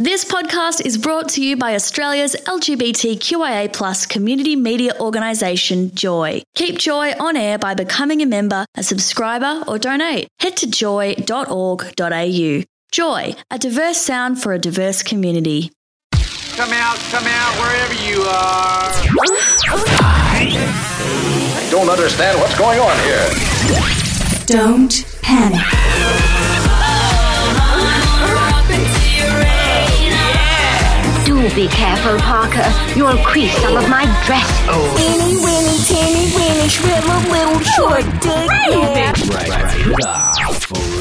This podcast is brought to you by Australia's LGBTQIA plus community media organisation, Joy. Keep Joy on air by becoming a member, a subscriber, or donate. Head to joy.org.au. Joy, a diverse sound for a diverse community. Come out, come out, wherever you are. I don't understand what's going on here. Don't panic. Be careful, Parker. You'll crease some of my dress holes. Teeny weeny, teeny weeny, shrivel little short dick. For really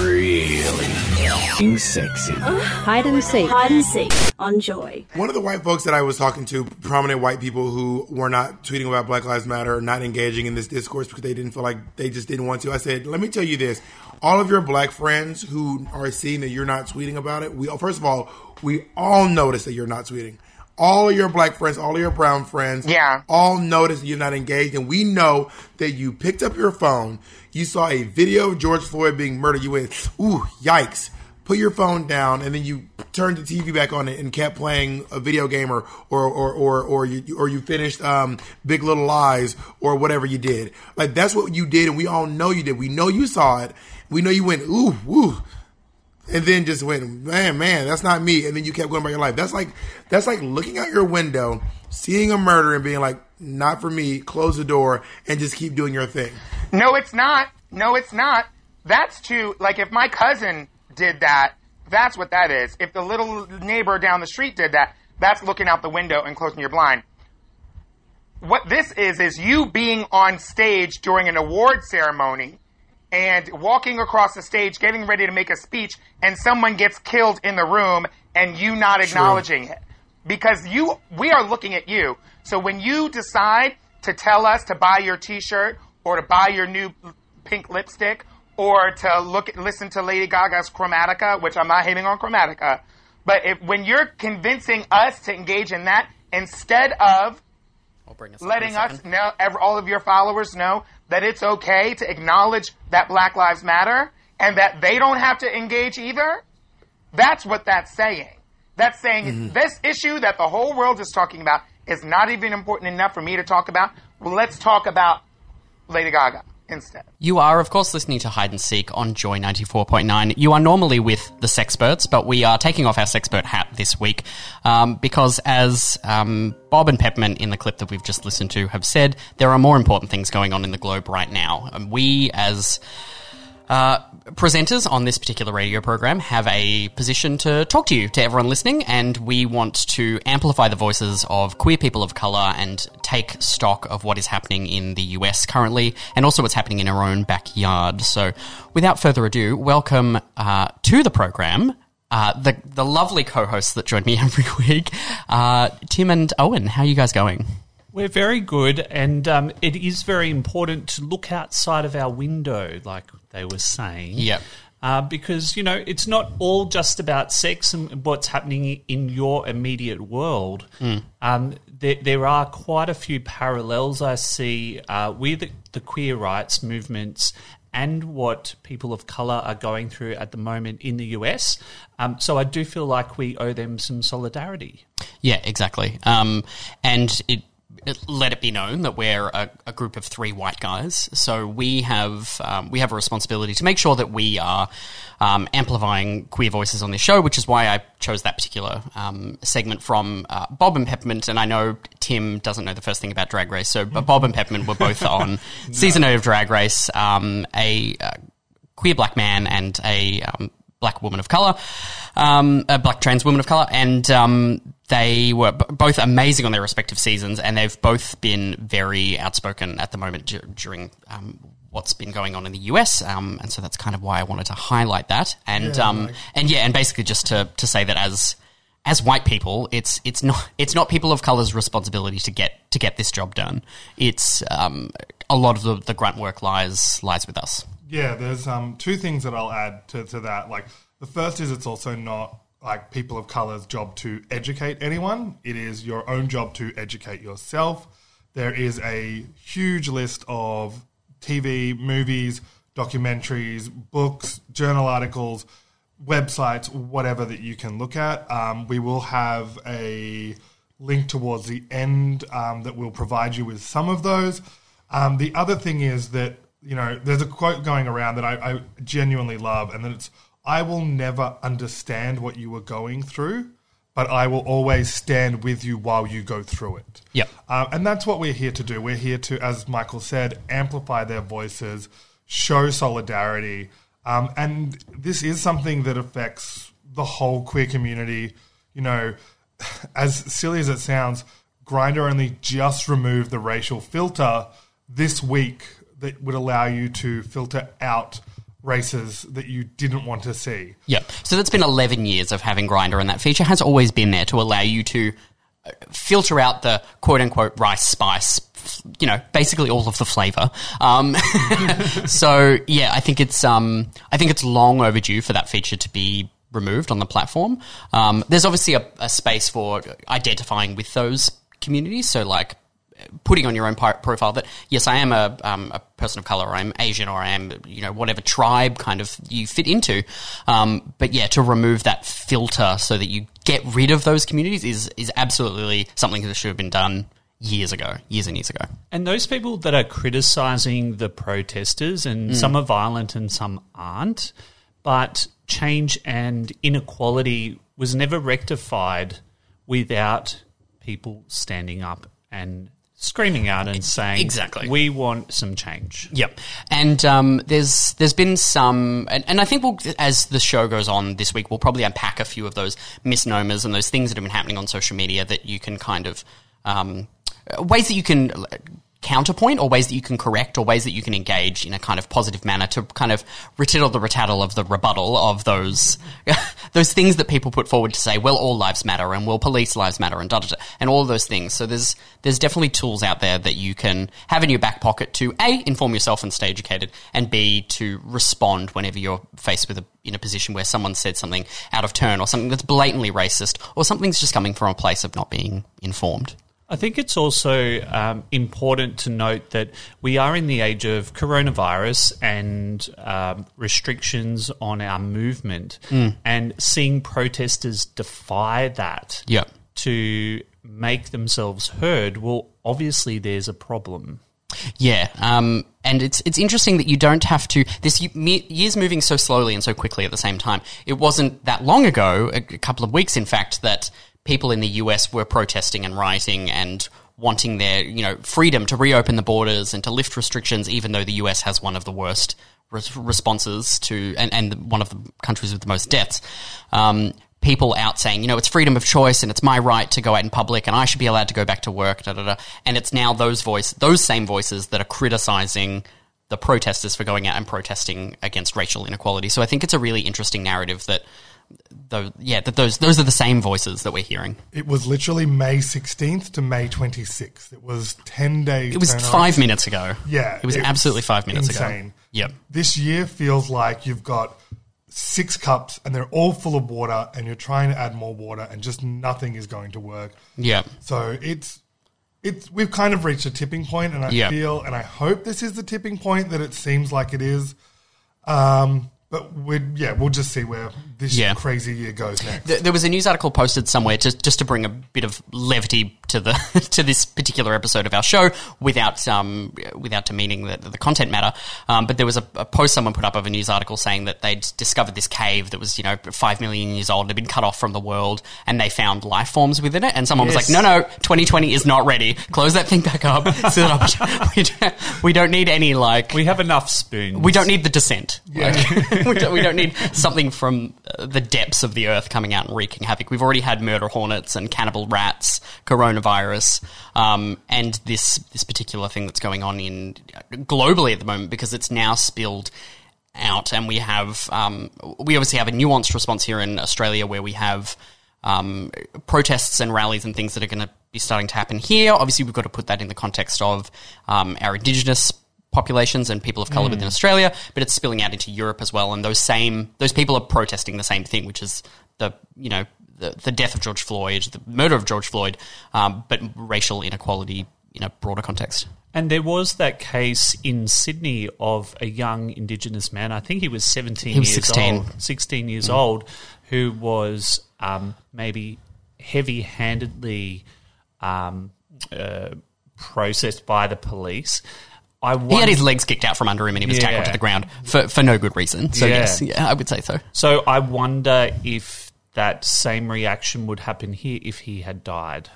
f***ing sexy. Hide and seek. Hide and seek on Joy. One of the white folks that I was talking to, prominent white people who were not tweeting about Black Lives Matter, not engaging in this discourse because they didn't feel like they just didn't want to. I said, let me tell you this. All of your black friends who are seeing that you're not tweeting about it, we first of all, we all notice that you're not tweeting. All of your black friends, all of your brown friends, Yeah. all notice that you're not engaged, and we know that you picked up your phone, you saw a video of George Floyd being murdered, you went, ooh, yikes. Put your phone down, and then you turned the TV back on and kept playing a video game, or or or or, or you or you finished um, Big Little Lies or whatever you did. Like that's what you did, and we all know you did. We know you saw it. We know you went, ooh, ooh and then just went, man, man, that's not me. And then you kept going about your life. That's like that's like looking out your window, seeing a murder, and being like, not for me. Close the door and just keep doing your thing. No, it's not. No, it's not. That's too, like, if my cousin did that, that's what that is. If the little neighbor down the street did that, that's looking out the window and closing your blind. What this is, is you being on stage during an award ceremony and walking across the stage, getting ready to make a speech, and someone gets killed in the room and you not acknowledging it. Because you, we are looking at you. So when you decide to tell us to buy your t-shirt or to buy your new pink lipstick or to look, listen to Lady Gaga's Chromatica, which I'm not hating on Chromatica, but if, when you're convincing us to engage in that instead of letting us know, all of your followers know that it's okay to acknowledge that Black Lives Matter and that they don't have to engage either. That's what that's saying. That's saying this issue that the whole world is talking about is not even important enough for me to talk about. Well, let's talk about Lady Gaga instead. You are, of course, listening to Hide and Seek on Joy 94.9. You are normally with the Sexperts, but we are taking off our Sexpert hat this week um, because, as um, Bob and Peppermint in the clip that we've just listened to have said, there are more important things going on in the globe right now. Um, we, as uh, presenters on this particular radio program have a position to talk to you, to everyone listening, and we want to amplify the voices of queer people of colour and take stock of what is happening in the US currently and also what's happening in our own backyard. So, without further ado, welcome uh, to the program. Uh, the the lovely co-hosts that join me every week, uh, Tim and Owen. How are you guys going? We're very good, and um, it is very important to look outside of our window, like they were saying. Yep. Uh, because, you know, it's not all just about sex and what's happening in your immediate world. Um, there, there are quite a few parallels I see uh, with the, queer rights movements and what people of colour are going through at the moment in the US. Um, so I do feel like we owe them some solidarity. Yeah, exactly. Um, and it, let it be known that we're a, a group of three white guys, so we have um, we have a responsibility to make sure that we are um, amplifying queer voices on this show, which is why I chose that particular um, segment from uh, Bob and Peppermint. And I know Tim doesn't know the first thing about Drag Race, so but Bob and Peppermint were both on season eight of Drag Race. Um, a uh, queer black man and a um, black woman of color, um, a black trans woman of color, and um, they were b- both amazing on their respective seasons, and they've both been very outspoken at the moment dur- during. Um, What's been going on in the US, um, and so that's kind of why I wanted to highlight that, and um, and yeah, and basically just to, to say that as as white people, it's it's not it's not people of color's responsibility to get to get this job done. It's um, a lot of the, the grunt work lies lies with us. Yeah, there's um, two things that I'll add to, to that. Like the first is it's also not like people of color's job to educate anyone. It is your own job to educate yourself. There is a huge list of TV, movies, documentaries, books, journal articles websites, whatever that you can look at. Um, we will have a link towards the end um, that will provide you with some of those. Um, the other thing is that, you know, there's a quote going around that I, I genuinely love, and that it's, I will never understand what you were going through, but I will always stand with you while you go through it. Yeah. Uh, and that's what we're here to do. We're here to, as Michael said, amplify their voices, show solidarity. Um, and this is something that affects the whole queer community. You know, as silly as it sounds, Grindr only just removed the racial filter this week that would allow you to filter out races that you didn't want to see. Yep. So that's been 11 years of having Grindr, and that feature has always been there to allow you to uh, filter out the quote unquote rice spice. You know, basically all of the flavor. Um, so yeah, I think it's um, I think it's long overdue for that feature to be removed on the platform. Um, there's obviously a, a space for identifying with those communities. So like putting on your own profile that yes, I am a, um, a person of color, or I'm Asian, or I am you know whatever tribe kind of you fit into. Um, but yeah, to remove that filter so that you get rid of those communities is is absolutely something that should have been done years ago, years and years ago. And those people that are criticizing the protesters, and Mm. some are violent and some aren't, but change and inequality was never rectified without people standing up and screaming out and saying, Exactly. we want some change. Yep, and um, there's there's been some, and, and I think we'll, as the show goes on this week, we'll probably unpack a few of those misnomers and those things that have been happening on social media that you can kind of um, ways that you can counterpoint or ways that you can correct or ways that you can engage in a kind of positive manner to kind of retitle the retitle of the rebuttal of those those things that people put forward to say well all lives matter and well police lives matter and da da da and all those things. So there's there's definitely tools out there that you can have in your back pocket to a inform yourself and stay educated and b to respond whenever you're faced with a in a position where someone said something out of turn or something that's blatantly racist or something's just coming from a place of not being informed I think it's also um, important to note that we are in the age of coronavirus and um, restrictions on our movement, Mm. and seeing protesters defy that Yep. to make themselves heard. Well, obviously, there's a problem. Yeah, um, and it's it's interesting that you don't have to. This year's moving so slowly and so quickly at the same time. It wasn't that long ago, a, a couple of weeks, in fact, that people in the US were protesting and rioting and wanting their you know freedom to reopen the borders and to lift restrictions, even though the US has one of the worst res- responses to and, and one of the countries with the most deaths. Um, people out saying, you know, it's freedom of choice and it's my right to go out in public and I should be allowed to go back to work, da da da. And it's now those voice, those same voices that are criticizing the protesters for going out and protesting against racial inequality. So I think it's a really interesting narrative that, those, yeah, that those those are the same voices that we're hearing. It was literally May 16th to May 26th. It was 10 days. It was turnaround. five minutes ago. Yeah. it was absolutely five minutes insane. ago. Yep. This year feels like you've got six cups and they're all full of water and you're trying to add more water and just nothing is going to work. Yeah. So it's it's we've kind of reached a tipping point and I Yeah. feel and I hope this is the tipping point that it seems like it is. Um but we yeah, we'll just see where this Yeah. crazy year goes next. There was a news article posted somewhere just just to bring a bit of levity to the to this particular episode of our show, without um without demeaning the, the content matter. Um, but there was a, a post someone put up of a news article saying that they'd discovered this cave that was you know five million years old, and had been cut off from the world, and they found life forms within it. And someone was like, "No, no, 2020 is not ready. Close that thing back up. Seal it up. we, don't, we don't need any like We have enough spoons. we don't need the descent. Like, we, don't, we don't need something from uh, the depths of the earth coming out and wreaking havoc. We've already had murder hornets and cannibal rats, coronavirus, um, and this this particular thing that's going on in globally at the moment because it's now spilled out, and we have um, we obviously have a nuanced response here in Australia where we have um, protests and rallies and things that are going to be starting to happen here. Obviously, we've got to put that in the context of um, our indigenous populations and people of color Mm. within Australia, but it's spilling out into Europe as well. And those same those people are protesting the same thing, which is the you know the, the death of George Floyd, the murder of George Floyd, um, but racial inequality in a broader context. And there was that case in Sydney of a young Indigenous man. I think he was 17 He was years 16. old. 16 years Mm. old, who was um, maybe heavy handedly um, uh, processed by the police. I He had his legs kicked out from under him and he was tackled to the ground for, for no good reason. So, Yeah. yes, yeah, I would say so. So I wonder if that same reaction would happen here if he had died.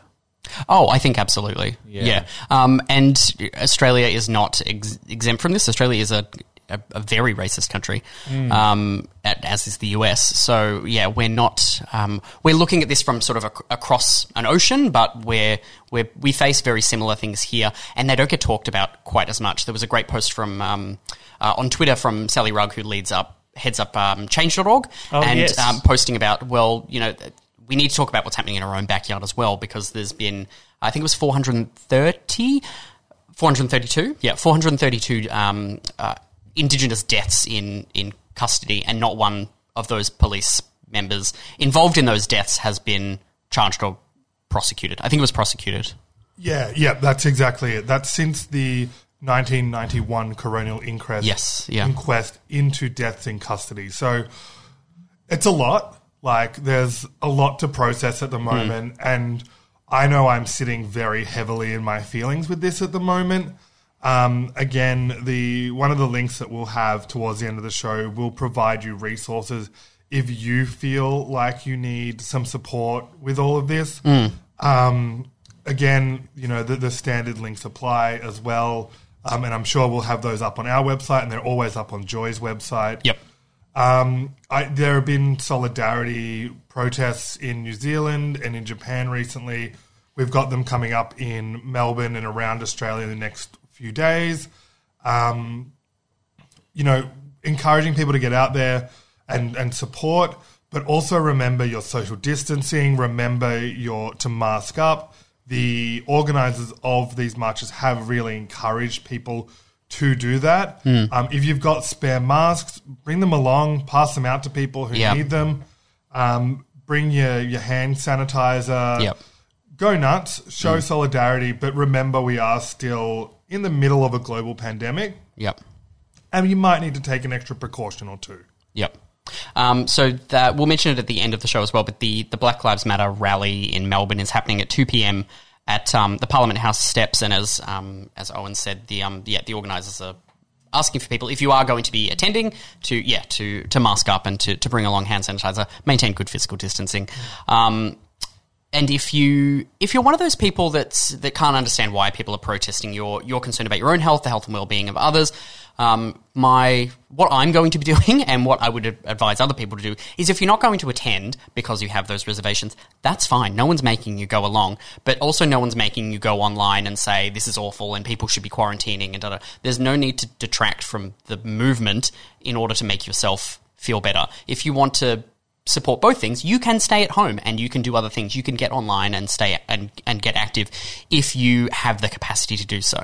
Oh, I think absolutely. Yeah. Yeah. Um, and Australia is not ex- exempt from this. Australia is a, a, a very racist country, Mm. um, as is the US. So, yeah, we're not, um, we're looking at this from sort of ac- across an ocean, but we're, we're, we face very similar things here, and they don't get talked about quite as much. There was a great post from, um, uh, on Twitter from Sally Rugg, who leads up, heads up um, change.org, Oh, and yes. um, posting about, well, you know, we need to talk about what's happening in our own backyard as well because there's been, I think it was 430, 432, yeah, 432 um, uh, Indigenous deaths in, in custody, and not one of those police members involved in those deaths has been charged or prosecuted. I think it was prosecuted. Yeah, yeah, that's exactly it. That's since the 1991 coronial inquest. Yes, yeah. inquest into deaths in custody. So it's a lot. Like there's a lot to process at the hmm. moment, and I know I'm sitting very heavily in my feelings with this at the moment. Um, again, the one of the links that we'll have towards the end of the show will provide you resources if you feel like you need some support with all of this. Mm. Um, again, you know, the, the standard links apply as well. Um, and I'm sure we'll have those up on our website, and they're always up on Joy's website. Yep. Um, I, there have been solidarity protests in New Zealand and in Japan recently. We've got them coming up in Melbourne and around Australia in the next few days. Um, you know, encouraging people to get out there and, and support, but also remember your social distancing, remember your to mask up. The organizers of these marches have really encouraged people to do that. Mm. Um, if you've got spare masks, bring them along, pass them out to people who Yeah. need them. Um, bring your, your hand sanitizer. Yep. Go nuts, show Mm. solidarity, but remember we are still in the middle of a global pandemic Yep. and you might need to take an extra precaution or two. Yep. Um, so that, we'll mention it at the end of the show as well. But the, the Black Lives Matter rally in Melbourne is happening at two p.m. at um, the Parliament House steps. And as um, as Owen said, the um, yeah, the organisers are asking for people if you are going to be attending to yeah to to mask up and to, to bring along hand sanitizer, maintain good physical distancing. Um, and if you if you're one of those people that's that can't understand why people are protesting, you're you're concerned about your own health, the health and well being of others. Um, my what I'm going to be doing and what I would advise other people to do is if you're not going to attend because you have those reservations, that's fine. No one's making you go along, but also no one's making you go online and say this is awful and people should be quarantining and da, da. there's no need to detract from the movement in order to make yourself feel better. If you want to support both things, you can stay at home and you can do other things. You can get online and stay and, and get active if you have the capacity to do so.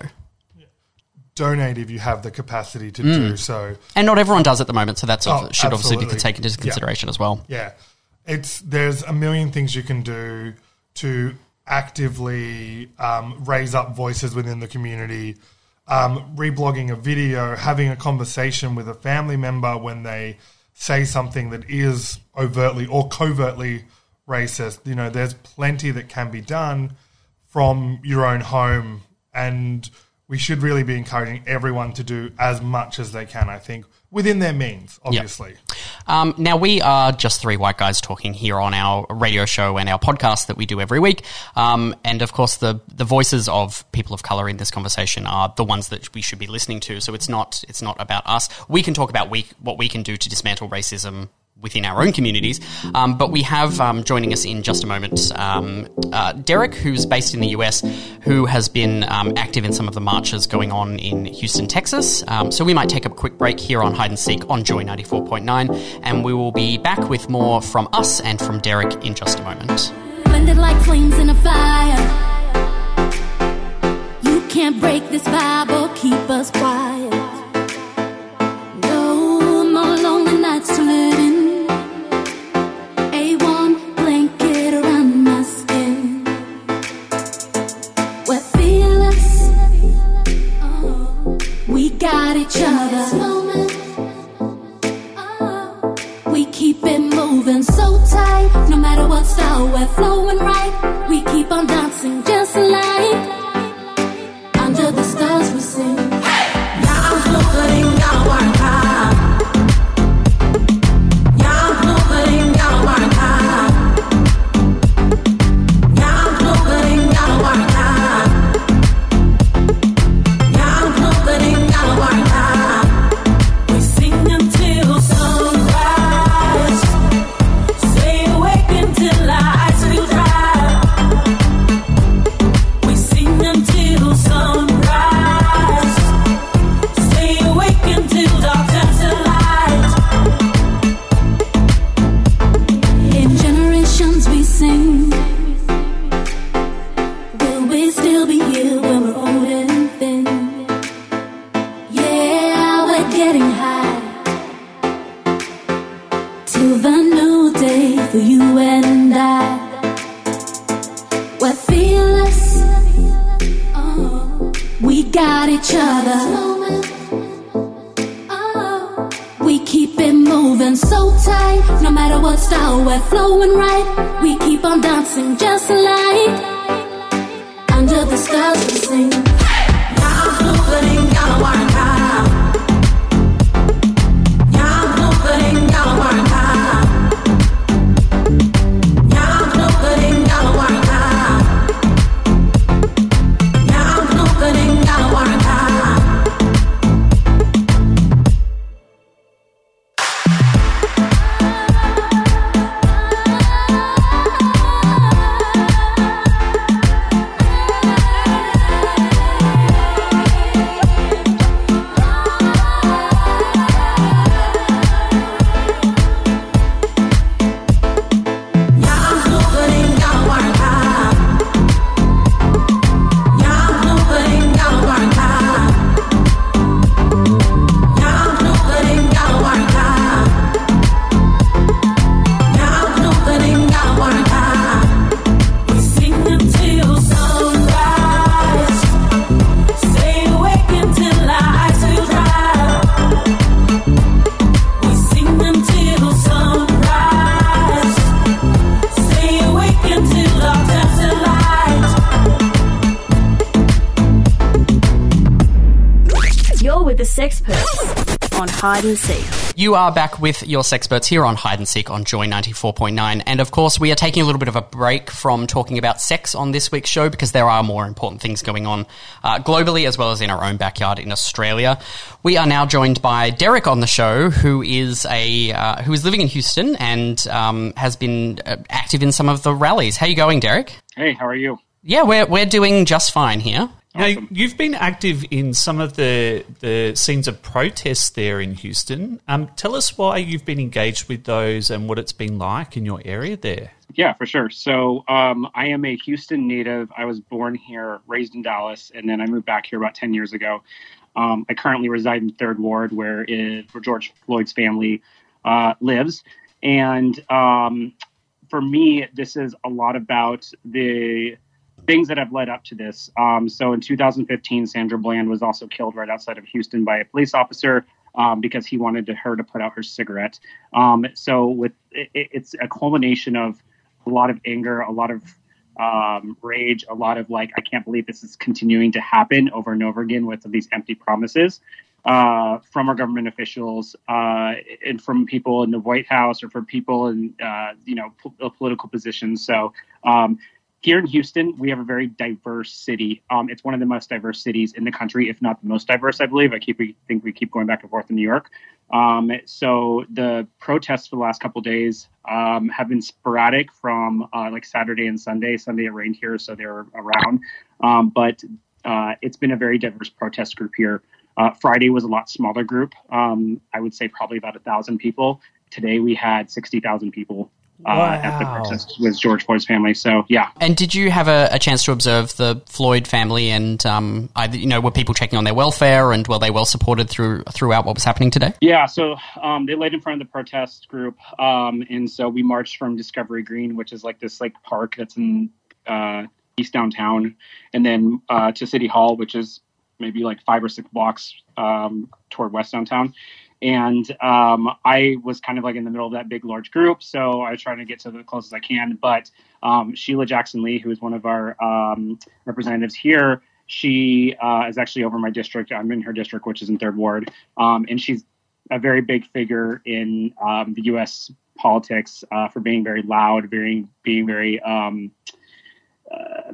Donate if you have the capacity to Mm. do so. And not everyone does at the moment, so that's Oh, should obviously be taken into Yeah. consideration as well. Yeah. It's there's a million things you can do to actively um, raise up voices within the community. Um, reblogging a video, having a conversation with a family member when they say something that is overtly or covertly racist. You know, there's plenty that can be done from your own home, and we should really be encouraging everyone to do as much as they can. I think within their means, obviously. Um, now, we are just three white guys talking here on our radio show and our podcast that we do every week. Um, and of course, the, the voices of people of color in this conversation are the ones that we should be listening to. So it's not, it's not about us. We can talk about we, what we can do to dismantle racism within our own communities. Um, but we have um, joining us in just a moment um, uh, Derek, who's based in the US, who has been um, active in some of the marches going on in Houston, Texas. Um, so we might take a quick break here on Hide and Seek on Joy 94.9, and we will be back with more from us and from Derek in just a moment. Blended like flames in a fire. You can't break this vibe or keep us quiet. with getting high till the new day for you and I. We're fearless, oh. we got each other. Oh, we keep it moving so tight, no matter what style, we're flowing right. We keep on dancing just like under the stars we sing. Sexperts on Hide and Seek. You are back with your sexperts here on Hide and Seek on Joy 94.9. And of course, we are taking a little bit of a break from talking about sex on this week's show because there are more important things going on uh, globally as well as in our own backyard in Australia. We are now joined by Derek on the show, who is a uh, who is living in Houston and um, has been uh, active in some of the rallies. How you going, Derek? Hey, how are you? Yeah, we're we're doing just fine here. Now, you've been active in some of the, the scenes of protests there in Houston. Um, tell us why you've been engaged with those and what it's been like in your area there. Yeah, for sure. So um, I am a Houston native. I was born here, raised in Dallas, and then I moved back here about 10 years ago. Um, I currently reside in Third Ward, where, it, where George Floyd's family uh, lives. And um, for me, this is a lot about the things that have led up to this. Um, so in 2015, Sandra Bland was also killed right outside of Houston by a police officer um, because he wanted to, her to put out her cigarette. Um, so with it, it's a culmination of a lot of anger, a lot of um, rage, a lot of like, I can't believe this is continuing to happen over and over again with these empty promises. Uh, from our government officials uh, and from people in the White House or from people in uh, you know po- political positions. So um, here in Houston, we have a very diverse city. Um, it's one of the most diverse cities in the country, if not the most diverse, I believe. I keep we think we keep going back and forth in New York. Um, so the protests for the last couple days um, have been sporadic from uh, like Saturday and Sunday. Sunday it rained here, so they were around. Um, but uh, it's been a very diverse protest group here. Uh, Friday was a lot smaller group. Um, I would say probably about a thousand people. Today we had sixty thousand people uh, at the Wow. protest with George Floyd's family. So yeah, And did you have a, a chance to observe the Floyd family and um, either, you know were people checking on their welfare and were they well supported through throughout what was happening today? Yeah, so um, they laid in front of the protest group, um, and so we marched from Discovery Green, which is like this like park that's in uh, East downtown, and then uh, to City Hall, which is maybe like five or six blocks um, toward West downtown. And um, I was kind of like in the middle of that big, large group, so I was trying to get to the closest I can. But um, Sheila Jackson Lee, who is one of our um, representatives here, she uh, is actually over my district. I'm in her district, which is in Third Ward, um, and she's a very big figure in um, the U.S. politics uh, for being very loud, very being very um, uh,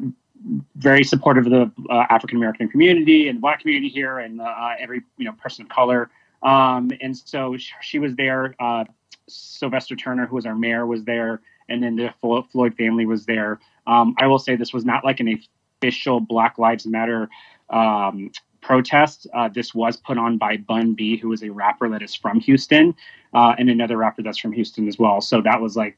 very supportive of the uh, African American community and the Black community here, and uh, every you know person of color. Um, and so she was there. Uh, Sylvester Turner, who was our mayor, was there, and then the Floyd family was there. Um, I will say this was not like an official Black Lives Matter um, protest. Uh, this was put on by Bun B, who is a rapper that is from Houston, uh, and another rapper that's from Houston as well. So that was like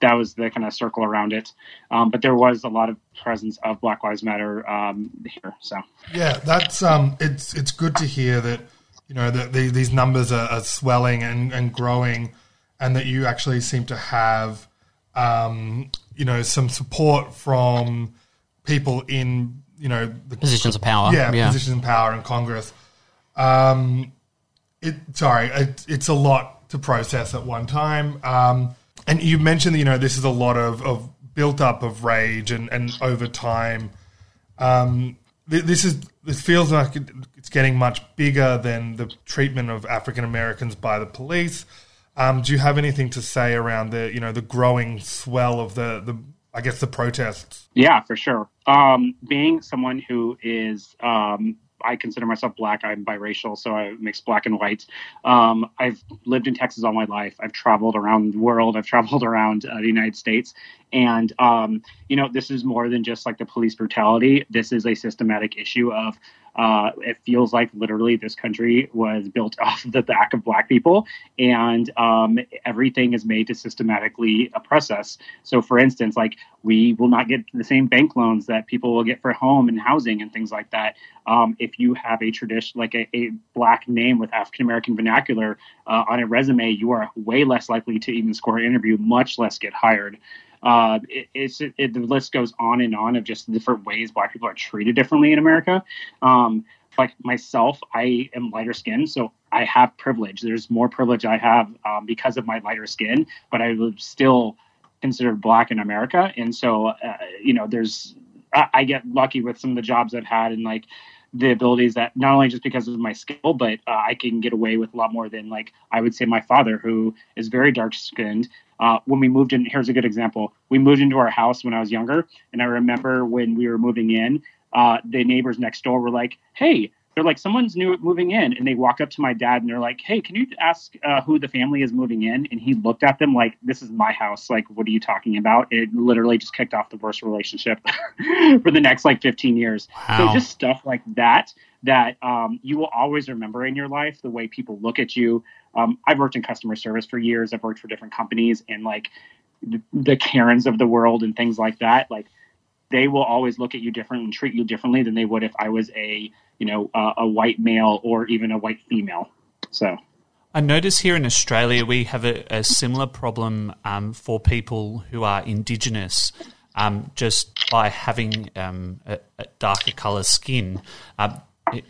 that was the kind of circle around it. Um, but there was a lot of presence of Black Lives Matter um, here. So Yeah, that's um, it's it's good to hear that you know that the, these numbers are, are swelling and, and growing, and that you actually seem to have um, you know some support from people in you know the Positions of power, Yeah, yeah. positions in power in Congress. Um, it sorry, it, it's a lot to process at one time. Um, and you mentioned that you know this is a lot of, of built up of rage and, and over time. Um, this is this feels like it's getting much bigger than the treatment of African Americans by the police. Um, do you have anything to say around the you know the growing swell of the the I guess the protests? Yeah, for sure. Um, being someone who is, um, I consider myself black. I'm biracial, so I mix black and white. Um, I've lived in Texas all my life. I've traveled around the world. I've traveled around uh, the United States, and um, you know, this is more than just like the police brutality. This is a systematic issue of. Uh, it feels like literally this country was built off of the back of black people, and um, everything is made to systematically oppress us. So, for instance, like we will not get the same bank loans that people will get for home and housing and things like that. Um, if you have a tradition, like a, a black name with African American vernacular uh, on a resume, you are way less likely to even score an interview, much less get hired. Uh, it, it's it, the list goes on and on of just different ways black people are treated differently in America. Um, like myself, I am lighter skinned, so I have privilege. There's more privilege I have um, because of my lighter skin, but I would still considered black in America, and so uh, you know, there's I, I get lucky with some of the jobs I've had and like the abilities that not only just because of my skill, but uh, I can get away with a lot more than like I would say my father, who is very dark skinned. Uh, when we moved in, here's a good example. We moved into our house when I was younger, and I remember when we were moving in, uh, the neighbors next door were like, "Hey." They're like, someone's new moving in, and they walk up to my dad and they're like, "Hey, can you ask uh, who the family is moving in?" And he looked at them like, "This is my house. Like, what are you talking about?" It literally just kicked off the worst relationship for the next like 15 years. Wow. So just stuff like that that um, you will always remember in your life. The way people look at you. Um, I've worked in customer service for years. I've worked for different companies, and like the, Karens of the world and things like that. Like they will always look at you different and treat you differently than they would if I was a you know uh, a white male or even a white female. So. I notice here in Australia we have a, a similar problem um, for people who are Indigenous. Um, just by having um, a, a darker colour skin, uh,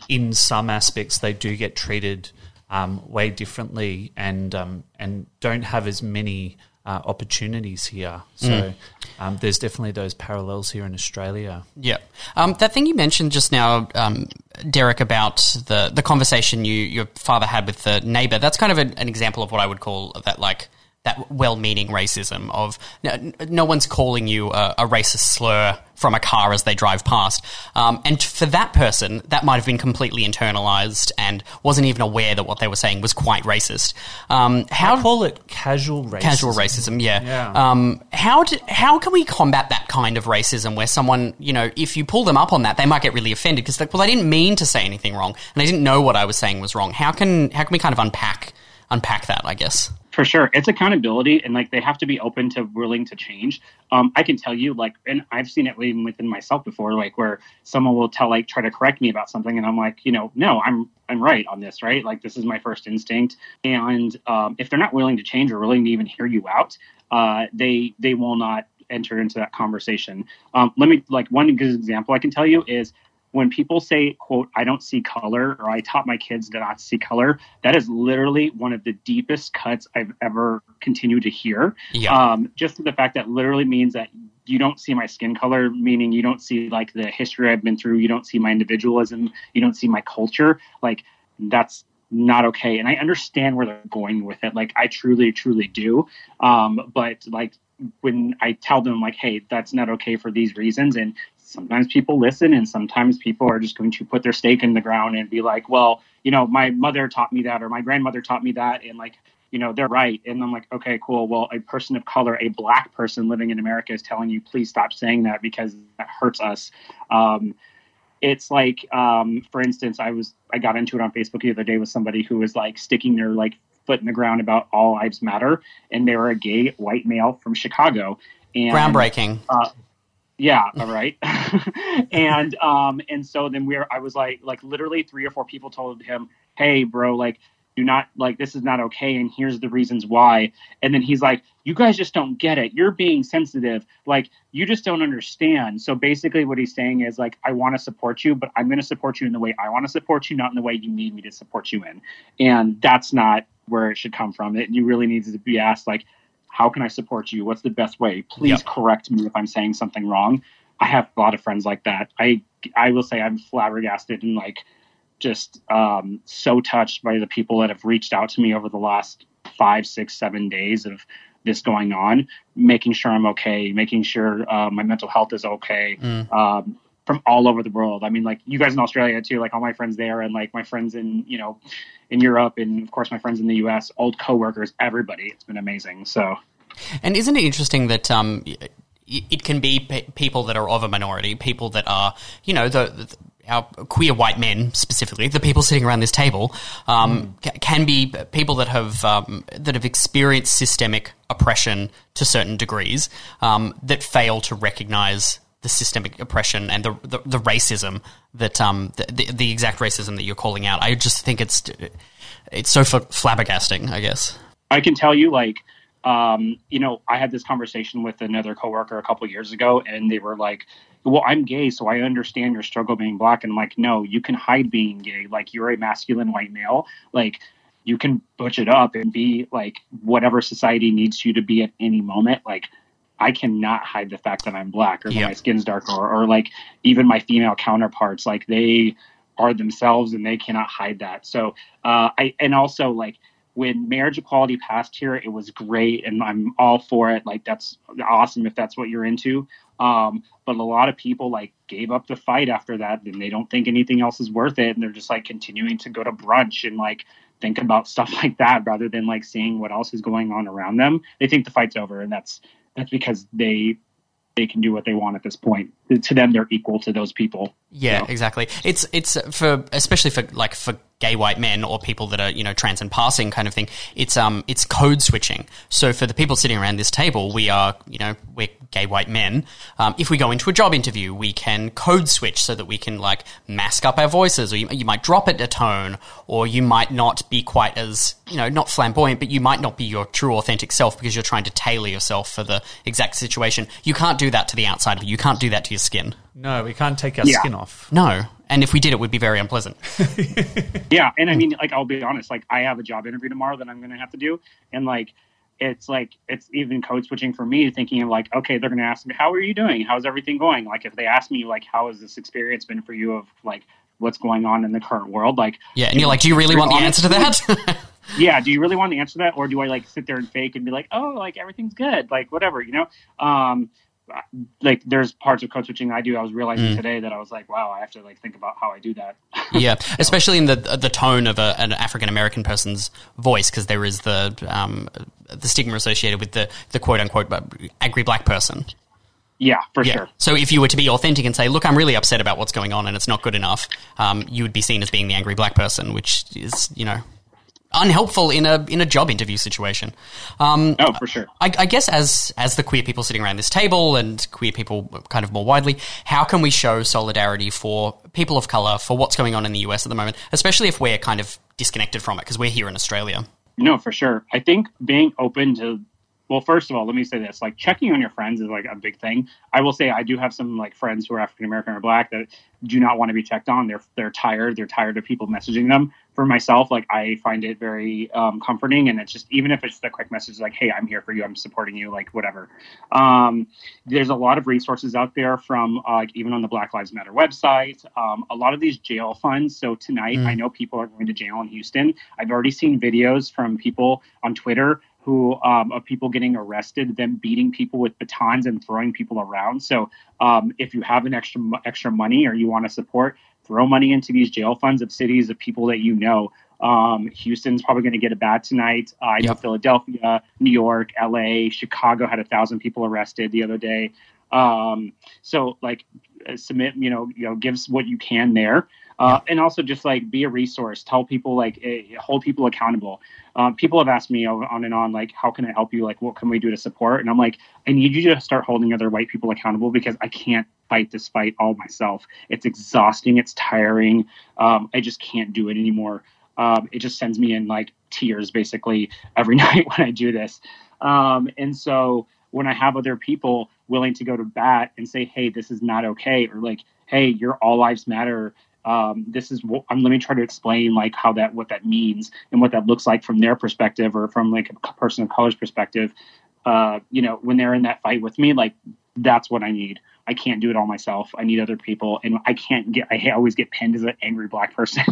in some aspects they do get treated um, way differently and um, and don't have as many uh, opportunities here. So Mm. um, there's definitely those parallels here in Australia. Yeah. Um, that thing you mentioned just now, um, Derek, about the, the conversation you your father had with the neighbor, that's kind of an, an example of what I would call that, like, that well-meaning racism of no, no one's calling you a, a racist slur from a car as they drive past. Um, and for that person, that might have been completely internalized and wasn't even aware that what they were saying was quite racist. Um, how I call it casual racism. Casual racism, yeah. Yeah. Um, how do, how can we combat that kind of racism where someone, you know, if you pull them up on that, they might get really offended because like, well, I didn't mean to say anything wrong, and I didn't know what I was saying was wrong. How can how can we kind of unpack unpack that? I guess. For sure, it's accountability, and like they have to be open to willing to change. Um, I can tell you, like, and I've seen it even within myself before, like where someone will tell, like, try to correct me about something, and I'm like, you know, no, I'm I'm right on this, right? Like, this is my first instinct, and um, if they're not willing to change or willing to even hear you out, uh, they they will not enter into that conversation. Um, let me like one good example I can tell you is when people say quote i don't see color or i taught my kids to not see color that is literally one of the deepest cuts i've ever continued to hear. Yeah. um, just the fact that literally means that you don't see my skin color meaning you don't see like the history i've been through you don't see my individualism you don't see my culture. Like that's not okay. And i understand where they're going with it. Like i truly truly do. Um, but like when i tell them like hey that's not okay for these reasons and sometimes people listen and sometimes people are just going to put their stake in the ground and be like well you know my mother taught me that or my grandmother taught me that and like you know they're right. And i'm like okay cool. Well a person of color a black person living in america is telling you please stop saying that because that hurts us. Um, it's like um, for instance i was i got into it on facebook the other day with somebody who was like sticking their like foot in the ground about all lives matter. And they were a gay white male from chicago. And Groundbreaking. uh, yeah, all right. and um and so then we're I was like like literally three or four people told him, "Hey, bro, like do not like this is not okay and here's the reasons why. And then he's like you guys just don't get it. You're being sensitive. Like you just don't understand. So basically what he's saying is like i want to support you but i'm going to support you in the way i want to support you not in the way you need me to support you in. And that's not where it should come from. It you really need to be asked like how can i support you what's the best way please Yep. correct me if i'm saying something wrong i have a lot of friends like that i i will say i'm flabbergasted and like just um, so touched by the people that have reached out to me over the last five, six, seven days of this going on, making sure I'm okay, making sure uh, my mental health is okay. Mm. Um, from all over the world. I mean, like you guys in Australia too, like all my friends there, and like my friends in you know in Europe, and of course my friends in the U.S., old coworkers, everybody. It's been amazing. So And isn't it interesting that um, it can be pe- people that are of a minority, people that are, you know, the, the our queer white men specifically, the people sitting around this table, um, ca- can be people that have um, that have experienced systemic oppression to certain degrees um, that fail to recognise the systemic oppression and the the, the racism that um, the, the the exact racism that you're calling out. I just think it's it's so fl- flabbergasting. I guess. I can tell you, like, um, you know, I had this conversation with another coworker a couple years ago, and they were like, "Well, I'm gay, so I understand your struggle being black." And I'm like, "No, you can hide being gay. Like, you're a masculine white male. Like, you can butch it up and be like whatever society needs you to be at any moment. Like, I cannot hide the fact that I'm black or Yeah. my skin's dark or, or like even my female counterparts. Like, they are themselves and they cannot hide that. So, uh, I and also like when marriage equality passed here, it was great, and I'm all for it. Like that's awesome if that's what you're into. Um, but a lot of people like gave up the fight after that, and they don't think anything else is worth it, and they're just like continuing to go to brunch and like think about stuff like that rather than like seeing what else is going on around them. They think the fight's over, and that's that's because they they can do what they want at this point. To them, they're equal to those people. Yeah, exactly. It's it's for especially for like for gay white men or people that are you know trans and passing kind of thing. It's um it's code switching. So for the people sitting around this table, we are you know we're gay white men. Um, if we go into a job interview, we can code switch so that we can like mask up our voices, or you, you might drop it a tone, or you might not be quite as you know not flamboyant, but you might not be your true authentic self because you're trying to tailor yourself for the exact situation. You can't do that to the outside of you. You can't do that to your skin. No, we can't take our Yeah. skin off. No. And if we did, it would be very unpleasant. Yeah, and I mean, like, I'll be honest. Like, I have a job interview tomorrow that I'm going to have to do, and like, it's like it's even code switching for me, thinking of like, okay, they're going to ask me, "How are you doing? How's everything going?" Like, if they ask me, like, "How has this experience been for you?" Of like, what's going on in the current world, like, Yeah, and you're like, do you really want the answer to that? yeah, do you really want the answer to that, or do I like sit there and fake and be like, "Oh, like everything's good," like whatever, you know? Um, like, there's parts of code switching I do. I was realizing Mm. today that I was like, wow, I have to like think about how I do that. yeah, especially in the the tone of a, an African American person's voice, because there is the um, the stigma associated with the the quote unquote uh, angry black person. Yeah, for sure. So if you were to be authentic and say, "Look, I'm really upset about what's going on and it's not good enough," um, you would be seen as being the angry black person, which is you know unhelpful in a in a job interview situation. Um, oh, for sure. I, I guess as as the queer people sitting around this table and queer people kind of more widely, how can we show solidarity for people of color for what's going on in the US at the moment, especially if we're kind of disconnected from it because we're here in Australia. No, for sure. I think being open to well, first of all, let me say this: like checking on your friends is like a big thing. I will say I do have some like friends who are African American or Black that do not want to be checked on. They're they're tired. They're tired of people messaging them. For myself, like I find it very um, comforting, and it's just even if it's a quick message like, "Hey, I'm here for you. I'm supporting you." Like whatever. Um, there's a lot of resources out there from uh, like even on the Black Lives Matter website. Um, a lot of these jail funds. So tonight, Mm. I know people are going to jail in Houston. I've already seen videos from people on Twitter who um, of people getting arrested, them beating people with batons and throwing people around. So um, if you have an extra extra money or you want to support, throw money into these jail funds of cities of people that you know. Um, Houston's probably going to get a bad tonight. Uh, I know Philadelphia, New York, L.A., Chicago had a thousand people arrested the other day. Um, so like uh, submit, you know, you know, gives what you can there. Uh, and also just like be a resource, tell people like eh, hold people accountable. Um, people have asked me on and on like, how can I help you? Like, what can we do to support? And I'm like, I need you to start holding other white people accountable because I can't fight this fight all myself. It's exhausting. It's tiring. Um, I just can't do it anymore. um, it just sends me in like tears basically every night when I do this. Um, and so when I have other people willing to go to bat and say, "Hey, this is not okay," or like, "Hey, your all lives matter." Um, this is what I'm. Let me try to explain like how that what that means and what that looks like from their perspective or from like a person of color's perspective. Uh, you know, when they're in that fight with me, like that's what I need. I can't do it all myself. I need other people, and I can't get. I always get pinned as an angry black person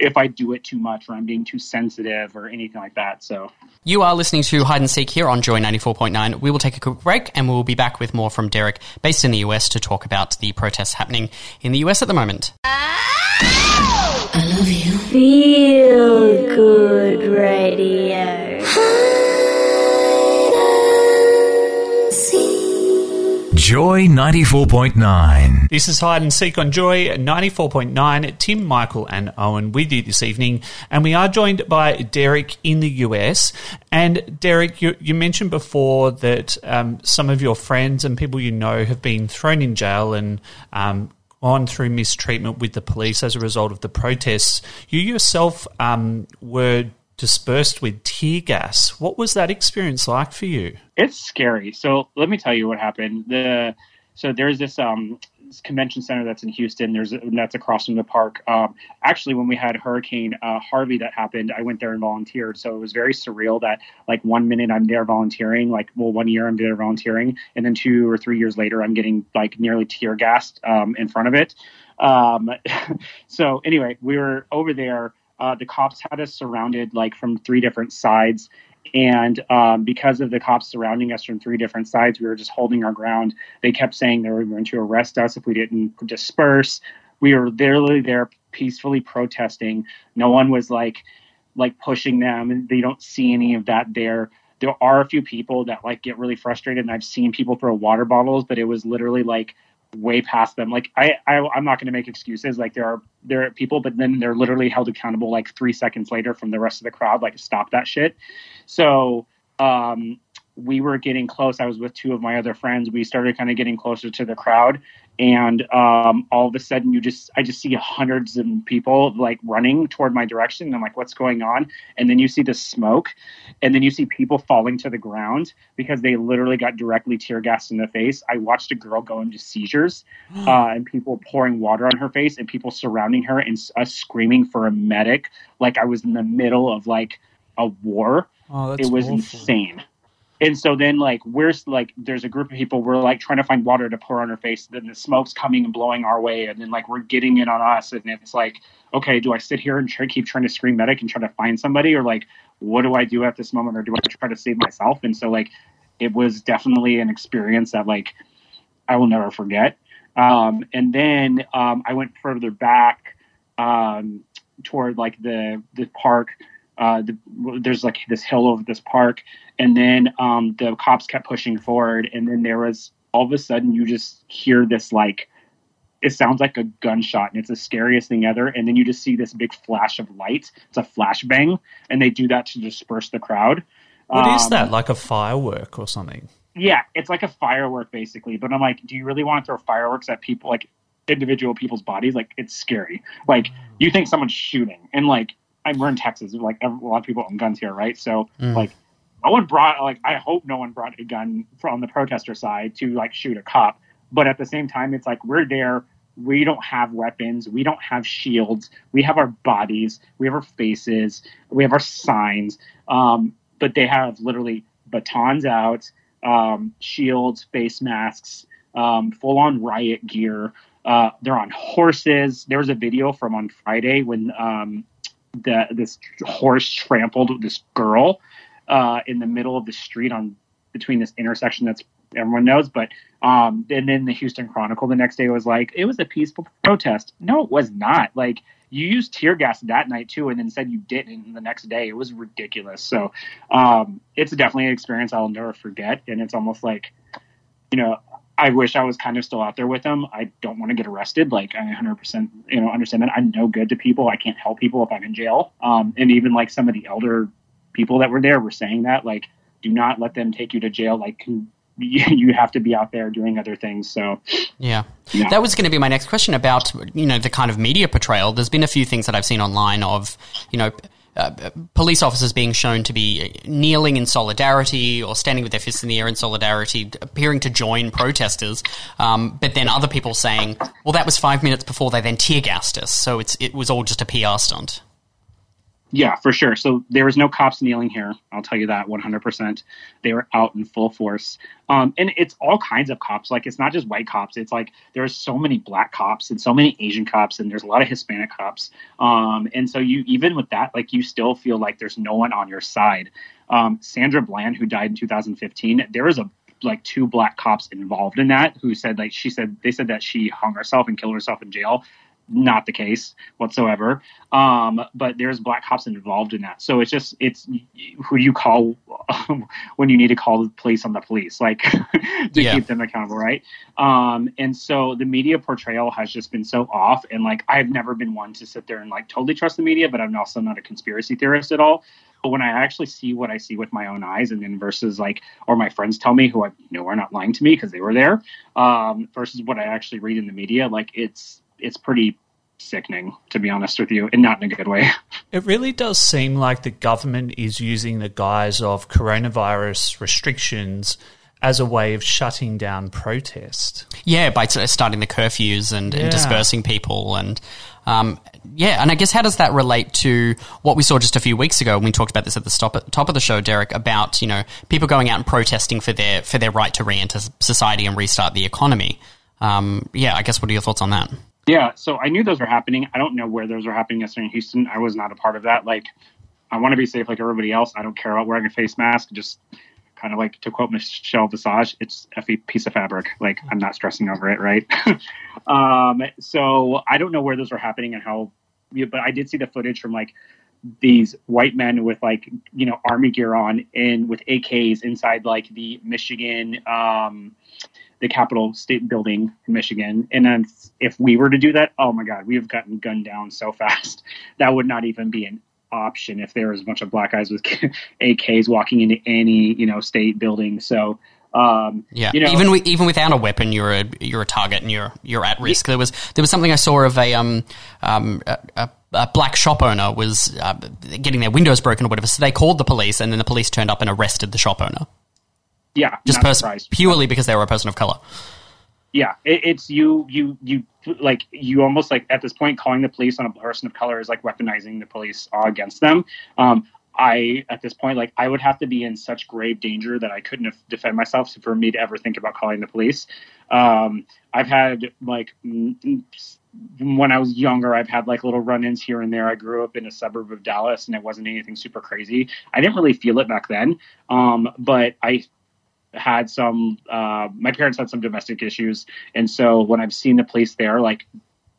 if I do it too much or I'm being too sensitive or anything like that. So You are listening to Hide and Seek here on Joy 94.9. We will take a quick break and we'll be back with more from Derek, based in the US, to talk about the protests happening in the US at the moment. I love you. Feel good radio. Joy 94.9. This is Hide and Seek on Joy 94.9. Tim, Michael, and Owen with you this evening. And we are joined by Derek in the US. And Derek, you, you mentioned before that um, some of your friends and people you know have been thrown in jail and um, gone through mistreatment with the police as a result of the protests. You yourself um, were dispersed with tear gas. What was that experience like for you? it's scary. So let me tell you what happened. The so there's this um this convention center that's in Houston. There's that's across from the park. Um, actually, when we had Hurricane uh, Harvey that happened, I went there and volunteered. So it was very surreal that like one minute I'm there volunteering, like well one year I'm there volunteering, and then two or three years later I'm getting like nearly tear gassed um, in front of it. Um, so anyway, we were over there. Uh, the cops had us surrounded like from three different sides. And um, because of the cops surrounding us from three different sides, we were just holding our ground. They kept saying they were going to arrest us if we didn't disperse. We were literally there peacefully protesting. No one was like like pushing them, and they don't see any of that there. There are a few people that like get really frustrated, and I've seen people throw water bottles, but it was literally like way past them. Like I, I I'm not going to make excuses. Like there are there are people, but then they're literally held accountable like three seconds later from the rest of the crowd. Like stop that shit. So um, we were getting close. I was with two of my other friends. We started kind of getting closer to the crowd, and um, all of a sudden, you just I just see hundreds of people like running toward my direction. And I'm like, what's going on? And then you see the smoke, and then you see people falling to the ground because they literally got directly tear gassed in the face. I watched a girl go into seizures, uh, and people pouring water on her face, and people surrounding her and us screaming for a medic, like I was in the middle of like a war. Oh, it was insane. And so then, like, we're like, there's a group of people. We're like trying to find water to pour on our face. Then the smoke's coming and blowing our way, and then like we're getting it on us. And it's like, okay, do I sit here and try, keep trying to scream medic and try to find somebody, or like, what do I do at this moment, or do I try to save myself? And so, like, it was definitely an experience that like I will never forget. Um, and then um, I went further back um, toward like the the park. Uh, the, there's like this hill over this park, and then um, the cops kept pushing forward, and then there was all of a sudden you just hear this like it sounds like a gunshot, and it's the scariest thing ever. And then you just see this big flash of light. It's a flashbang, and they do that to disperse the crowd. What is Um, that? Like a firework or something? yeah, it's like a firework basically. But I'm like, do you really want to throw fireworks at people like individual people's bodies? Like it's scary. Like you think someone's shooting, and like I'm we're in Texas. Like a lot of people own guns here, right? So Mm. like no one brought like I hope no one brought a gun from the protester side to like shoot a cop. But at the same time, it's like we're there. We don't have weapons. We don't have shields. We have our bodies. We have our faces. We have our signs. Um, but they have literally batons out, um, shields, face masks, um, full on riot gear. Uh, they're on horses. There was a video from on Friday when um, the this horse trampled this girl uh, in the middle of the street on between this intersection that's everyone knows. But um, and then the Houston Chronicle the next day was like it was a peaceful protest. No, it was not. Like you used tear gas that night too, and then said you didn't the next day. It was ridiculous. So um, it's definitely an experience I'll never forget, and it's almost like you know. I wish I was kind of still out there with them. I don't want to get arrested. Like I 100%, you know, understand that I'm no good to people. I can't help people if I'm in jail. Um, and even like some of the elder people that were there were saying that, like, do not let them take you to jail. Like, you, you have to be out there doing other things. So Yeah. That was going to be my next question about, you know, the kind of media portrayal. There's been a few things that I've seen online of, you know, uh, police officers being shown to be kneeling in solidarity or standing with their fists in the air in solidarity, appearing to join protesters, um, but then other people saying, well, that was five minutes before they then tear gassed us, so it's, it was all just a PR stunt. Yeah, for sure. So there was no cops kneeling here. I'll tell you that 100%. They were out in full force. Um, and it's all kinds of cops. Like, it's not just white cops. It's like there's so many black cops and so many Asian cops, and there's a lot of Hispanic cops. Um, and so you, even with that, like, you still feel like there's no one on your side. Um, Sandra Bland, who died in 2015, there was a like two black cops involved in that who said like she said they said that she hung herself and killed herself in jail not the case whatsoever. Um, but there's black cops involved in that. So it's just it's who you call um, when you need to call the police on the police, like to Yeah. keep them accountable, right? Um, and so the media portrayal has just been so off. And like I've never been one to sit there and like totally trust the media, but I'm also not a conspiracy theorist at all. But when I actually see what I see with my own eyes, and then versus like, or my friends tell me who I know are not lying to me because they were there, um, versus what I actually read in the media, like it's it's pretty sickening to be honest with you, and not in a good way. It really does seem like the government is using the guise of coronavirus restrictions as a way of shutting down protest. Yeah, by sort starting the curfews and, Yeah. and dispersing people, and um, yeah, and I guess how does that relate to what we saw just a few weeks ago? when we talked about this at the stop, top of the show, Derek, about you know people going out and protesting for their for their right to re-enter society and restart the economy. Um, yeah, I guess what are your thoughts on that? Yeah, so I knew those were happening. I don't know where those were happening yesterday in Houston. I was not a part of that. Like, I want to be safe like everybody else. I don't care about wearing a face mask. Just kind of like to quote Michelle Visage, it's a piece of fabric. Like, I'm not stressing over it, right? um, so I don't know where those were happening and how, but I did see the footage from like these white men with like you know army gear on and with AKs inside like the Michigan um the Capitol State Building in Michigan. And then if we were to do that, oh my God, we have gotten gunned down so fast. That would not even be an option if there was a bunch of black guys with AKs walking into any you know state building. So. Um, Yeah, you know, even even without a weapon, you're a you're a target and you're you're at risk. There was there was something I saw of a um um a, a, a black shop owner was uh, getting their windows broken or whatever. So they called the police, and then the police turned up and arrested the shop owner yeah, just pers- purely because they were a person of color. yeah it, it's you you you like you almost like at this point calling the police on a person of color is like weaponizing the police against them um i at this point like i would have to be in such grave danger that i couldn't have defend myself for me to ever think about calling the police um i've had like when I was younger, I've had like little run-ins here and there. I grew up in a suburb of Dallas, and it wasn't anything super crazy. I didn't really feel it back then, um, but I had some uh, my parents had some domestic issues. And so when i've seen the police there like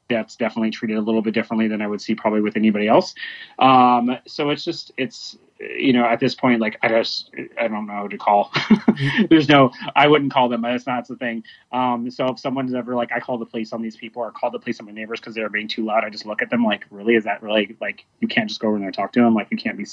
that's definitely treated a little bit differently than i would see probably with anybody else. Um, so it's just it's you know at this point like i just i don't know who to call. There's no i wouldn't call them that's not the thing. Um, so if someone's ever like i call the police on these people or call the police on my neighbors because they're being too loud i just look at them like really? Is that really like you can't just go over there and talk to them? Like you can't be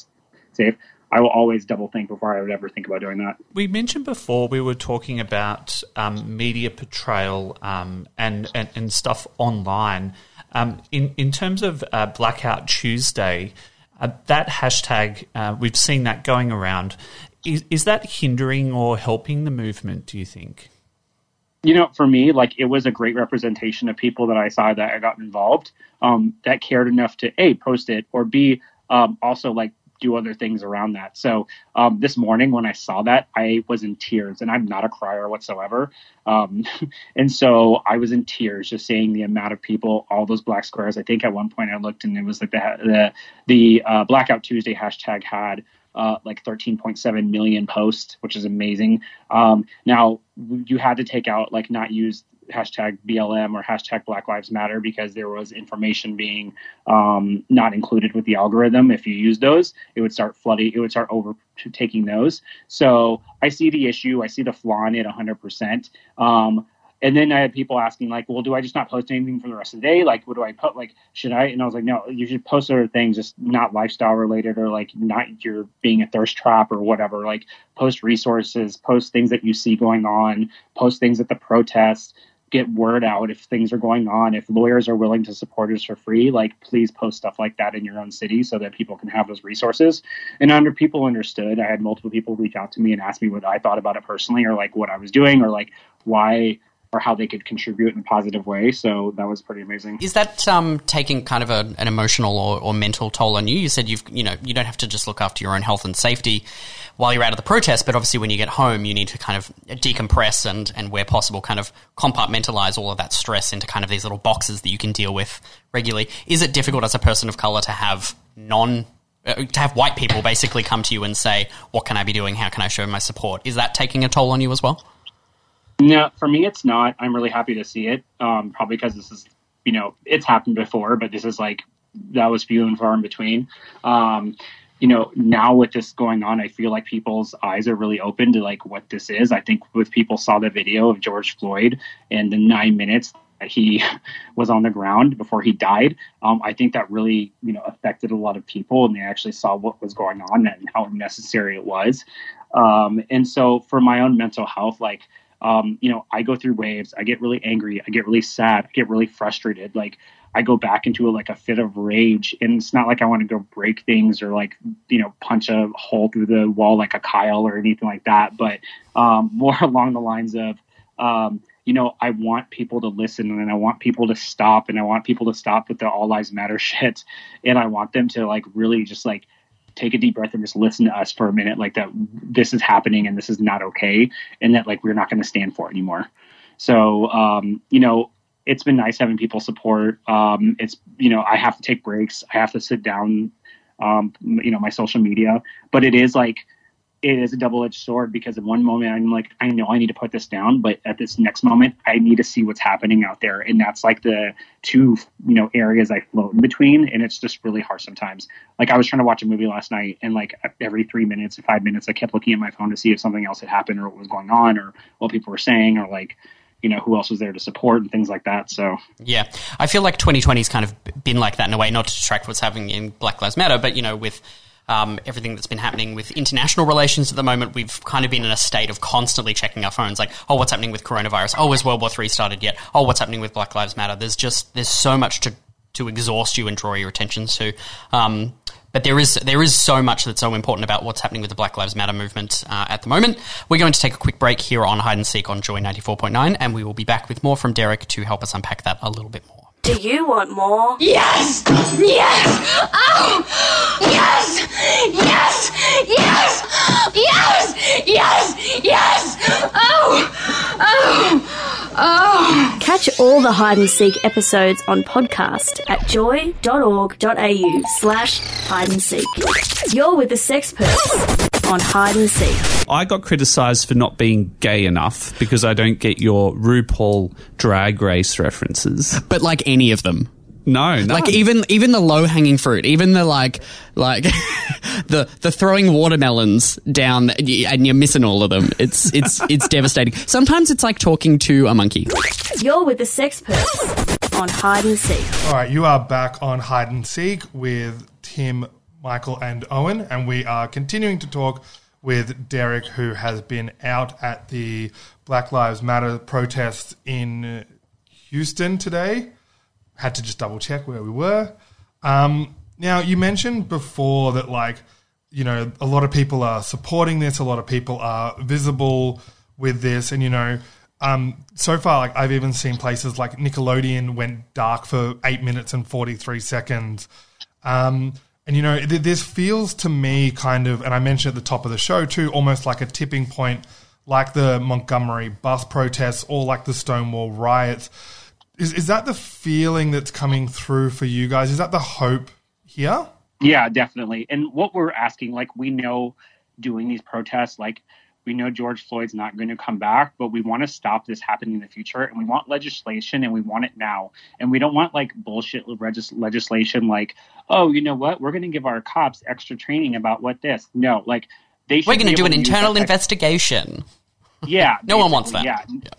safe i will always double think before i would ever think about doing that We mentioned before we were talking about um, media portrayal um, and, and and stuff online. Um, in in terms of uh, Blackout Tuesday, uh, that hashtag uh, we've seen that going around. Is is that hindering or helping the movement? Do you think? you know, for me, like it was a great representation of people that I saw that I got involved, um, that cared enough to a post it or b um, also like do other things around that. So um, this morning when I saw that, I was in tears, and I'm not a crier whatsoever. Um, and so I was in tears just seeing the amount of people, all those black squares. I think at one point I looked and it was like the the the uh, Blackout Tuesday hashtag had uh, like 13.7 million posts, which is amazing. Um, now you had to take out like not use hashtag BLM or hashtag Black Lives Matter because there was information being um, not included with the algorithm. If you use those, it would start flooding. It would start overtaking those. So I see the issue. I see the flaw in it 100%. Um, And then I had people asking, like, well, do I just not post anything for the rest of the day? Like, what do I put? Like, should I? And I was like, no, you should post other things, just not lifestyle related or like not you're being a thirst trap or whatever. Like, post resources, post things that you see going on, post things at the protests, get word out if things are going on. If lawyers are willing to support us for free, like, please post stuff like that in your own city so that people can have those resources. And under people understood, I had multiple people reach out to me and ask me what I thought about it personally or like what I was doing or like why or how they could contribute in a positive way. So that was pretty amazing. Is that um, taking kind of a, an emotional or, or mental toll on you? You said you've you know you don't have to just look after your own health and safety while you're out of the protest, but obviously when you get home, you need to kind of decompress and and where possible, kind of compartmentalize all of that stress into kind of these little boxes that you can deal with regularly. Is it difficult as a person of color to have non uh, to have white people basically come to you and say, "What can I be doing? How can I show my support?" Is that taking a toll on you as well? No, for me, it's not. I'm really happy to see it. Um, probably because this is, you know, it's happened before, but this is like that was few and far in between. Um, you know, now with this going on, I feel like people's eyes are really open to like what this is. I think with people saw the video of George Floyd and the nine minutes that he was on the ground before he died, um, I think that really, you know, affected a lot of people, and they actually saw what was going on and how necessary it was. Um, and so, for my own mental health, like um, you know, I go through waves. I get really angry. I get really sad. I get really frustrated. Like I go back into a, like a fit of rage, and it's not like I want to go break things or like you know punch a hole through the wall like a Kyle or anything like that. But um, more along the lines of um, you know, I want people to listen and I want people to stop and I want people to stop with the all lives matter shit. And I want them to like really just like take a deep breath and just listen to us for a minute like that this is happening and this is not okay and that like we're not going to stand for it anymore. So um, you know it's been nice having people support. Um, it's you know i have to take breaks. I have to sit down um, you know my social media. But it is like it is a double-edged sword because at one moment I'm like, I know I need to put this down, but at this next moment, I need to see what's happening out there, and that's like the two you know areas I float in between, and it's just really hard sometimes. Like I was trying to watch a movie last night, and like every three minutes, five minutes, I kept looking at my phone to see if something else had happened or what was going on or what people were saying or like you know who else was there to support and things like that. So yeah. I feel like 2020's kind of been like that in a way not to detract what's happening in black lives matter but you know with um, everything that's been happening with international relations at the moment, we've kind of been in a state of constantly checking our phones, like, oh, what's happening with coronavirus? Oh, has World War Three started yet? Oh, what's happening with Black Lives Matter? There's just there's so much to to exhaust you and draw your attention to. Um, but there is there is so much that's so important about what's happening with the Black Lives Matter movement uh, at the moment. We're going to take a quick break here on Hide and Seek on Joy ninety four point nine, and we will be back with more from Derek to help us unpack that a little bit more. Do you want more? Yes! Yes! Oh! Yes! Yes! Yes! Yes! Yes! Yes! Oh! Oh! Oh! Catch all the hide and seek episodes on podcast at joy.org.au slash hide and seek. You're with the Sexperts on hide and seek. I got criticised for not being gay enough because I don't get your RuPaul drag race references. But like any of them. No, no. Like even even the low hanging fruit, even the like like the the throwing watermelons down and you're missing all of them. It's it's it's devastating. Sometimes it's like talking to a monkey. You're with the Sexperts on hide and seek. All right, you are back on Hide and Seek with Tim, Michael, and Owen, and we are continuing to talk with Derek, who has been out at the Black Lives Matter protest in Houston today. Had to just double check where we were. Um, now, you mentioned before that, like, you know, a lot of people are supporting this, a lot of people are visible with this, and, you know, um, so far, like I've even seen places like Nickelodeon went dark for eight minutes and forty three seconds, um, and you know th- this feels to me kind of, and I mentioned at the top of the show too, almost like a tipping point, like the Montgomery bus protests or like the Stonewall riots. Is is that the feeling that's coming through for you guys? Is that the hope here? Yeah, definitely. And what we're asking, like, we know doing these protests, like, we know George Floyd's not going to come back, but we want to stop this happening in the future. And we want legislation and we want it now. And we don't want like bullshit regis- legislation like, oh, you know what? We're going to give our cops extra training about what this. No, like, they should We're going to do an internal investigation. Yeah. No one wants that. basically, Yeah.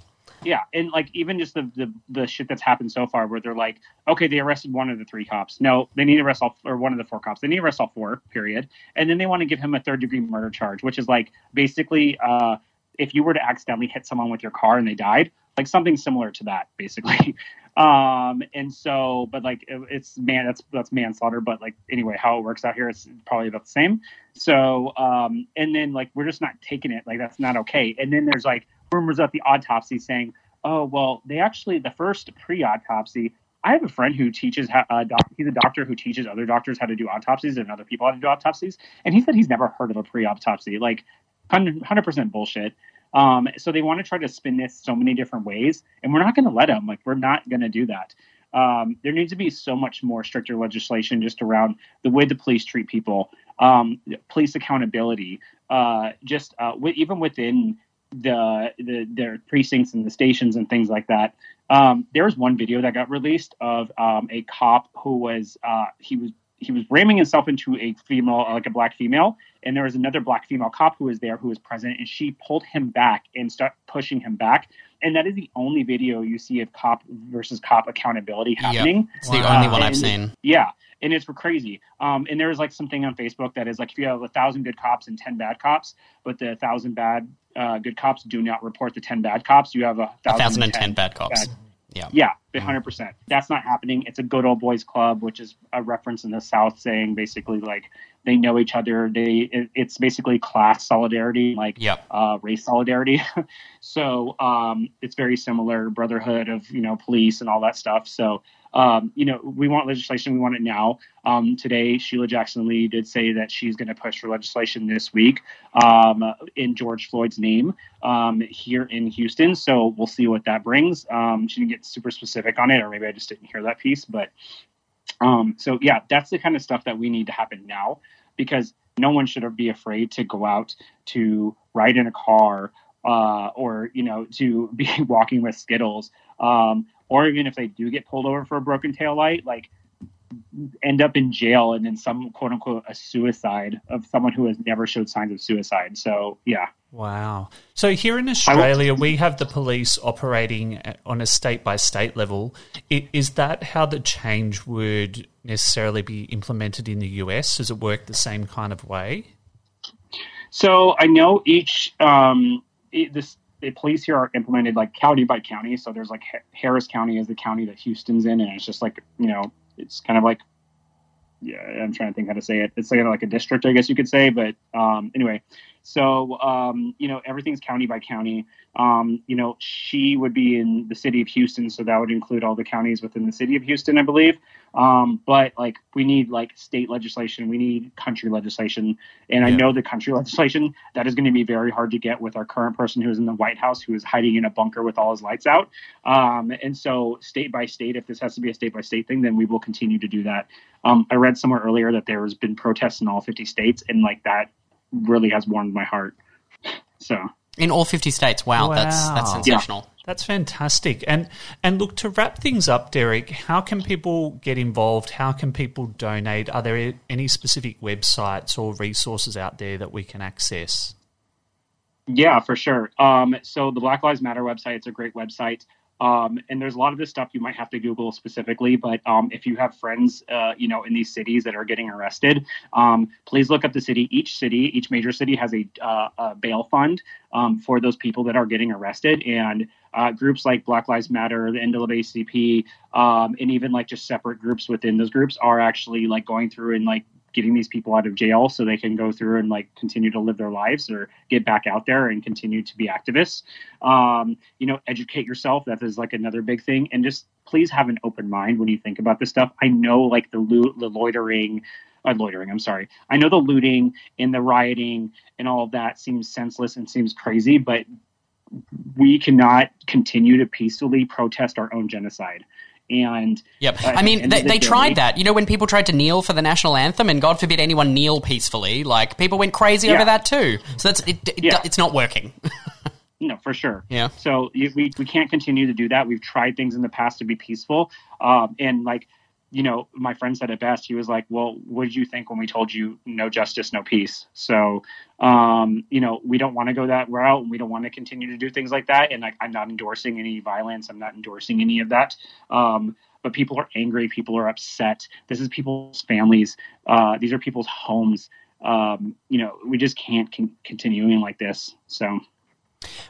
Yeah, and like even just the, the the shit that's happened so far, where they're like, okay, they arrested one of the three cops. No, they need to arrest all or one of the four cops. They need to arrest all four. Period. And then they want to give him a third degree murder charge, which is like basically, uh, if you were to accidentally hit someone with your car and they died, like something similar to that, basically. Um, and so, but like it- it's man, that's that's manslaughter. But like anyway, how it works out here is probably about the same. So, um, and then like we're just not taking it. Like that's not okay. And then there's like rumors of the autopsy saying, oh well, they actually the first pre-autopsy. I have a friend who teaches how, uh, doc, he's a doctor who teaches other doctors how to do autopsies and other people how to do autopsies, and he said he's never heard of a pre-autopsy. Like hundred percent bullshit. Um, so they want to try to spin this so many different ways, and we're not going to let them. Like we're not going to do that. Um, there needs to be so much more stricter legislation just around the way the police treat people, um, police accountability, uh, just uh, w- even within the, the their precincts and the stations and things like that. Um, there was one video that got released of um, a cop who was uh, he was he was ramming himself into a female, like a black female, and there was another black female cop who was there who was present, and she pulled him back and start pushing him back. And that is the only video you see of cop versus cop accountability happening. It's the only one I've and- seen. Yeah, and it's crazy. Um, and there's like something on Facebook that is like if you have a thousand good cops and ten bad cops, but the thousand bad uh, good cops do not report the ten bad cops, you have a A thousand and ten bad cops. Yeah. yeah, hundred percent. That's not happening. It's a good old boys club, which is a reference in the South saying basically like they know each other. They it, it's basically class solidarity, like uh, race solidarity. so um, it's very similar brotherhood of you know police and all that stuff. So um, you know we want legislation. We want it now. Um, today, Sheila Jackson Lee did say that she's going to push for legislation this week um, in George Floyd's name um, here in Houston. So we'll see what that brings. Um, she didn't get super specific on it, or maybe I just didn't hear that piece. But um, so yeah, that's the kind of stuff that we need to happen now because no one should be afraid to go out to ride in a car uh, or you know to be walking with Skittles, um, or even if they do get pulled over for a broken tail light, like end up in jail and then some quote unquote a suicide of someone who has never showed signs of suicide. So yeah. Wow. So here in Australia, we have the police operating on a state by state level. Is that how the change would necessarily be implemented in the US? Does it work the same kind of way? So I know each um, it, this the police here are implemented like county by county. So there's like Harris County is the county that Houston's in, and it's just like you know it's kind of like yeah I'm trying to think how to say it. It's kind of like a district, I guess you could say. But um, anyway, so um, you know everything's county by county. Um, you know she would be in the city of Houston, so that would include all the counties within the city of Houston, I believe. Um, but like we need like state legislation, we need country legislation, and I know the country legislation that is going to be very hard to get with our current person who is in the White House, who is hiding in a bunker with all his lights out. Um, and so, state by state, if this has to be a state by state thing, then we will continue to do that. Um, I read somewhere earlier that there has been protests in all 50 states, and like that really has warmed my heart. So In all 50 states. Wow, that's that's Wow. sensational. That's fantastic. And and look to wrap things up, Derek. How can people get involved? How can people donate? Are there any specific websites or resources out there that we can access? Yeah, for sure. Um, so the Black Lives Matter website, it's a great website. Um, and there's a lot of this stuff you might have to Google specifically, but um, if you have friends, uh, you know, in these cities that are getting arrested, um, please look up the city. Each city, each major city has a, uh, a bail fund um, for those people that are getting arrested, and uh, groups like Black Lives Matter, the NAACP, um, and even like just separate groups within those groups are actually like going through and like getting these people out of jail so they can go through and like continue to live their lives or get back out there and continue to be activists. Um, you know, educate yourself. That is like another big thing. And just please have an open mind when you think about this stuff. I know like the, lo- the loitering, uh, loitering, I'm sorry. I know the looting and the rioting and all of that seems senseless and seems crazy, but we cannot continue to peacefully protest our own genocide. And Yep. uh, I mean, they, the they day- tried that. You know, when people tried to kneel for the national anthem, and God forbid anyone kneel peacefully, like people went crazy Yeah. over that too. So that's it. it Yeah. It's not working. No, for sure. Yeah. So we we can't continue to do that. We've tried things in the past to be peaceful, um, and like you know, my friend said it best. He was like, "Well, what did you think when we told you no justice, no peace?" So, um, you know, we don't want to go that route, and we don't want to continue to do things like that. And like, I'm not endorsing any violence. I'm not endorsing any of that. Um, but people are angry. People are upset. This is people's families. Uh, these are people's homes. Um, you know, we just can't con- continuing like this. So.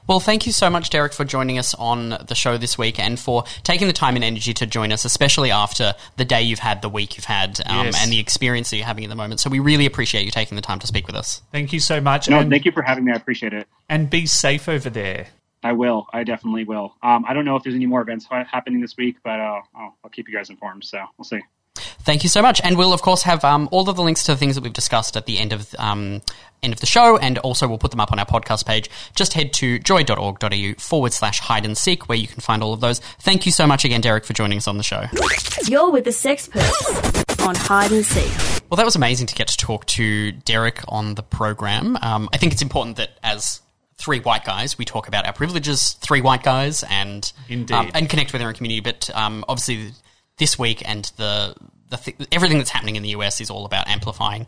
Well, thank you so much, Derek, for joining us on the show this week and for taking the time and energy to join us, especially after the day you've had, the week you've had, um, Yes. and the experience that you're having at the moment. So we really appreciate you taking the time to speak with us. Thank you so much. No, and, thank you for having me. I appreciate it. and be safe over there. I will. I definitely will. Um, I don't know if there's any more events happening this week, but uh, I'll, I'll keep you guys informed. So we'll see. Thank you so much, and we'll of course have um, all of the links to the things that we've discussed at the end of um, end of the show, and also we'll put them up on our podcast page. Just head to joy.org.au forward slash hide and seek, where you can find all of those. Thank you so much again, Derek, for joining us on the show. You're with the Sexperts on Hide and Seek. Well, that was amazing to get to talk to Derek on the program. Um, I think it's important that as three white guys, we talk about our privileges, three white guys, and Indeed. um, and connect with our own community. But um, obviously, this week and the the th- everything that's happening in the US is all about amplifying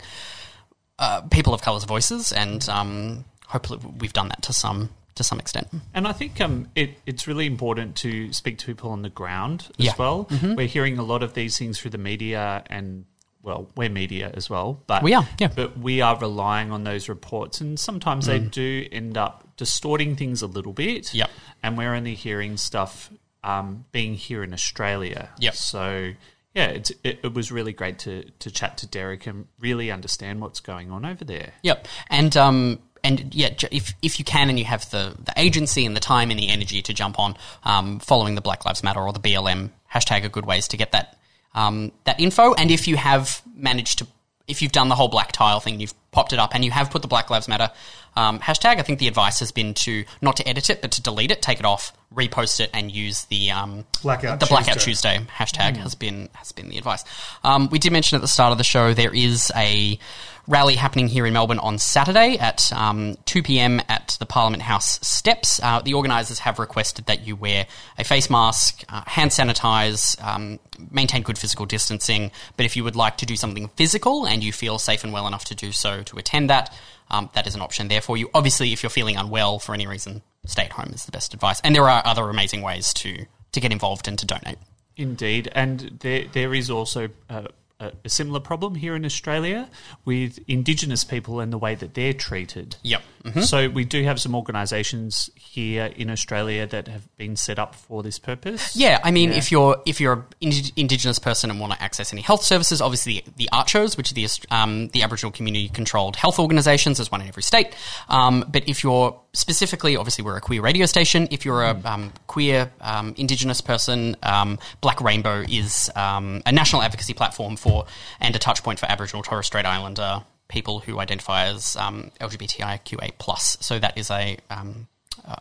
uh, people of color's voices, and um, hopefully, we've done that to some to some extent. And I think um, it, it's really important to speak to people on the ground as Yeah. well. Mhm. We're hearing a lot of these things through the media and well, we're media as well, but We are, yeah. But we are relying on those reports, and sometimes they Mm. do end up distorting things a little bit. Yep. And we're only hearing stuff um, being here in Australia. Yep. So yeah, it, it was really great to to chat to Derek and really understand what's going on over there. Yep, and um, and yeah, if if you can and you have the the agency and the time and the energy to jump on, um, following the Black Lives Matter or the BLM hashtag are good ways to get that um, that info. And if you have managed to, if you've done the whole black tile thing, you've popped it up, and you have put the Black Lives Matter um, hashtag, I think the advice has been to not to edit it, but to delete it, take it off, repost it, and use the um, Blackout the Blackout Tuesday. Tuesday hashtag Mm. has been has been the advice. Um, we did mention at the start of the show there is a rally happening here in Melbourne on Saturday at um, 2 p.m. at the Parliament House steps. Uh, the organisers have requested that you wear a face mask, uh, hand sanitize, um, maintain good physical distancing. But if you would like to do something physical and you feel safe and well enough to do so to attend that, um, that is an option there for you. Obviously, if you're feeling unwell for any reason, stay at home is the best advice. And there are other amazing ways to to get involved and to donate. Indeed, and there there is also uh, a, a similar problem here in Australia with Indigenous people and the way that they're treated. Yep. Mhm. So we do have some organisations here in Australia that have been set up for this purpose. Yeah, I mean, Yeah. if you're if you're an indi- indigenous person and want to access any health services, obviously the ACCHOs, which are the um, the Aboriginal community controlled health organisations, there's one in every state. Um, but if you're specifically, obviously, we're a queer radio station. If you're a um, queer um, indigenous person, um, Black Rainbow is um, a national advocacy platform for and a touch point for Aboriginal Torres Strait Islander people who identify as um, LGBTIQA plus. So that is a um,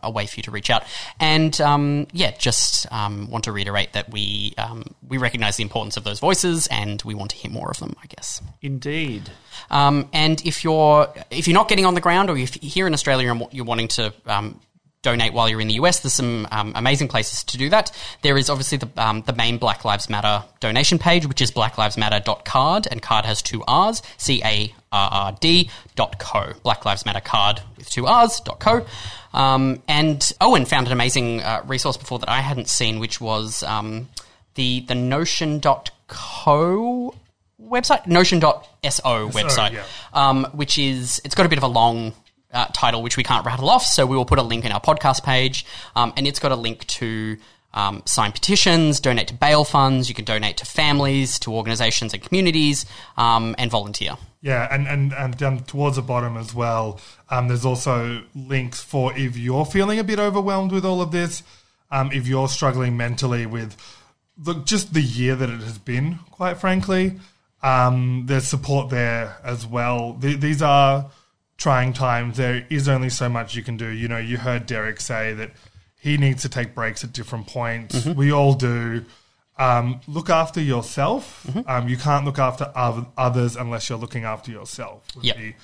a way for you to reach out. And um, yeah, just um, want to reiterate that we um, we recognise the importance of those voices, and we want to hear more of them. I guess. Indeed. Um, and if you're if you're not getting on the ground, or if you're here in Australia and you're wanting to um, donate while you're in the US, there's some um, amazing places to do that. There is obviously the um, the main Black Lives Matter donation page, which is blacklivesmatter.carrd, and card has two R's, C A R R D dot co. Black Lives Matter card with two R's dot co. Um, and Owen found an amazing uh, resource before that I hadn't seen, which was um, the the co website, Notion.so website, yeah. um, which is it's got a bit of a long uh, title which we can't rattle off, so we will put a link in our podcast page, um, and it's got a link to. Um, sign petitions, donate to bail funds. You can donate to families, to organisations and communities, um, and volunteer. Yeah, and, and, and down towards the bottom as well, um, there's also links for if you're feeling a bit overwhelmed with all of this, um, if you're struggling mentally with the, just the year that it has been, quite frankly, um, there's support there as well. Th- these are trying times. There is only so much you can do. You know, you heard Derek say that he needs to take breaks at different points. Mhm. We all do. Um, look after yourself. Mm-hmm. Um, you can't look after oth- others unless you're looking after yourself. be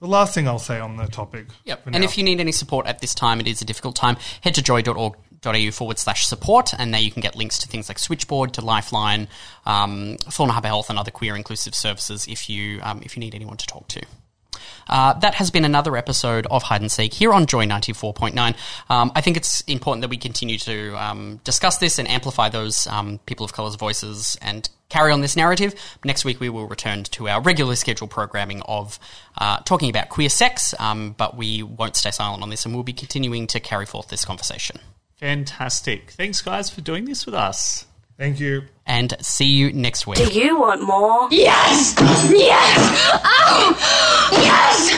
the last thing I'll say on the topic. Yep. And if you need any support at this time, it is a difficult time, head to joy.org. joy.org.au forward slash support, and there you can get links to things like Switchboard, to Lifeline, um, Thorn Harbour Health, and other queer inclusive services if you um, if you need anyone to talk to. Uh, that has been another episode of Hide and Seek here on Joy 94.9. Um, I think it's important that we continue to um, discuss this and amplify those um, people of colour's voices and carry on this narrative. Next week, we will return to our regularly scheduled programming of uh, talking about queer sex, um, but we won't stay silent on this and we'll be continuing to carry forth this conversation. Fantastic. Thanks, guys, for doing this with us. Thank you. And see you next week. Do you want more? Yes! Yes! Oh! Yes!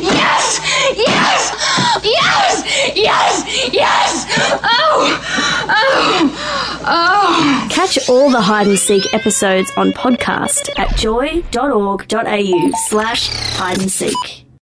Yes! Yes! Yes! Yes! Yes! Oh! Oh! Oh! Catch all the Hide and Seek episodes on podcast at joy.org.au slash hide and seek.